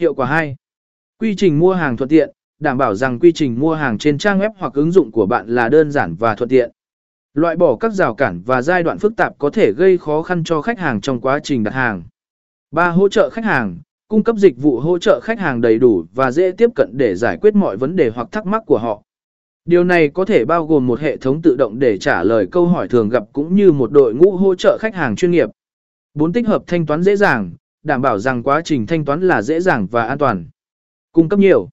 Hiệu quả 2. Quy trình mua hàng thuận tiện, đảm bảo rằng quy trình mua hàng trên trang web hoặc ứng dụng của bạn là đơn giản và thuận tiện. Loại bỏ các rào cản và giai đoạn phức tạp có thể gây khó khăn cho khách hàng trong quá trình đặt hàng. 3. Hỗ trợ khách hàng, cung cấp dịch vụ hỗ trợ khách hàng đầy đủ và dễ tiếp cận để giải quyết mọi vấn đề hoặc thắc mắc của họ. Điều này có thể bao gồm một hệ thống tự động để trả lời câu hỏi thường gặp cũng như một đội ngũ hỗ trợ khách hàng chuyên nghiệp. 4. Tích hợp thanh toán dễ dàng, đảm bảo rằng quá trình thanh toán là dễ dàng và an toàn. Cung cấp nhiều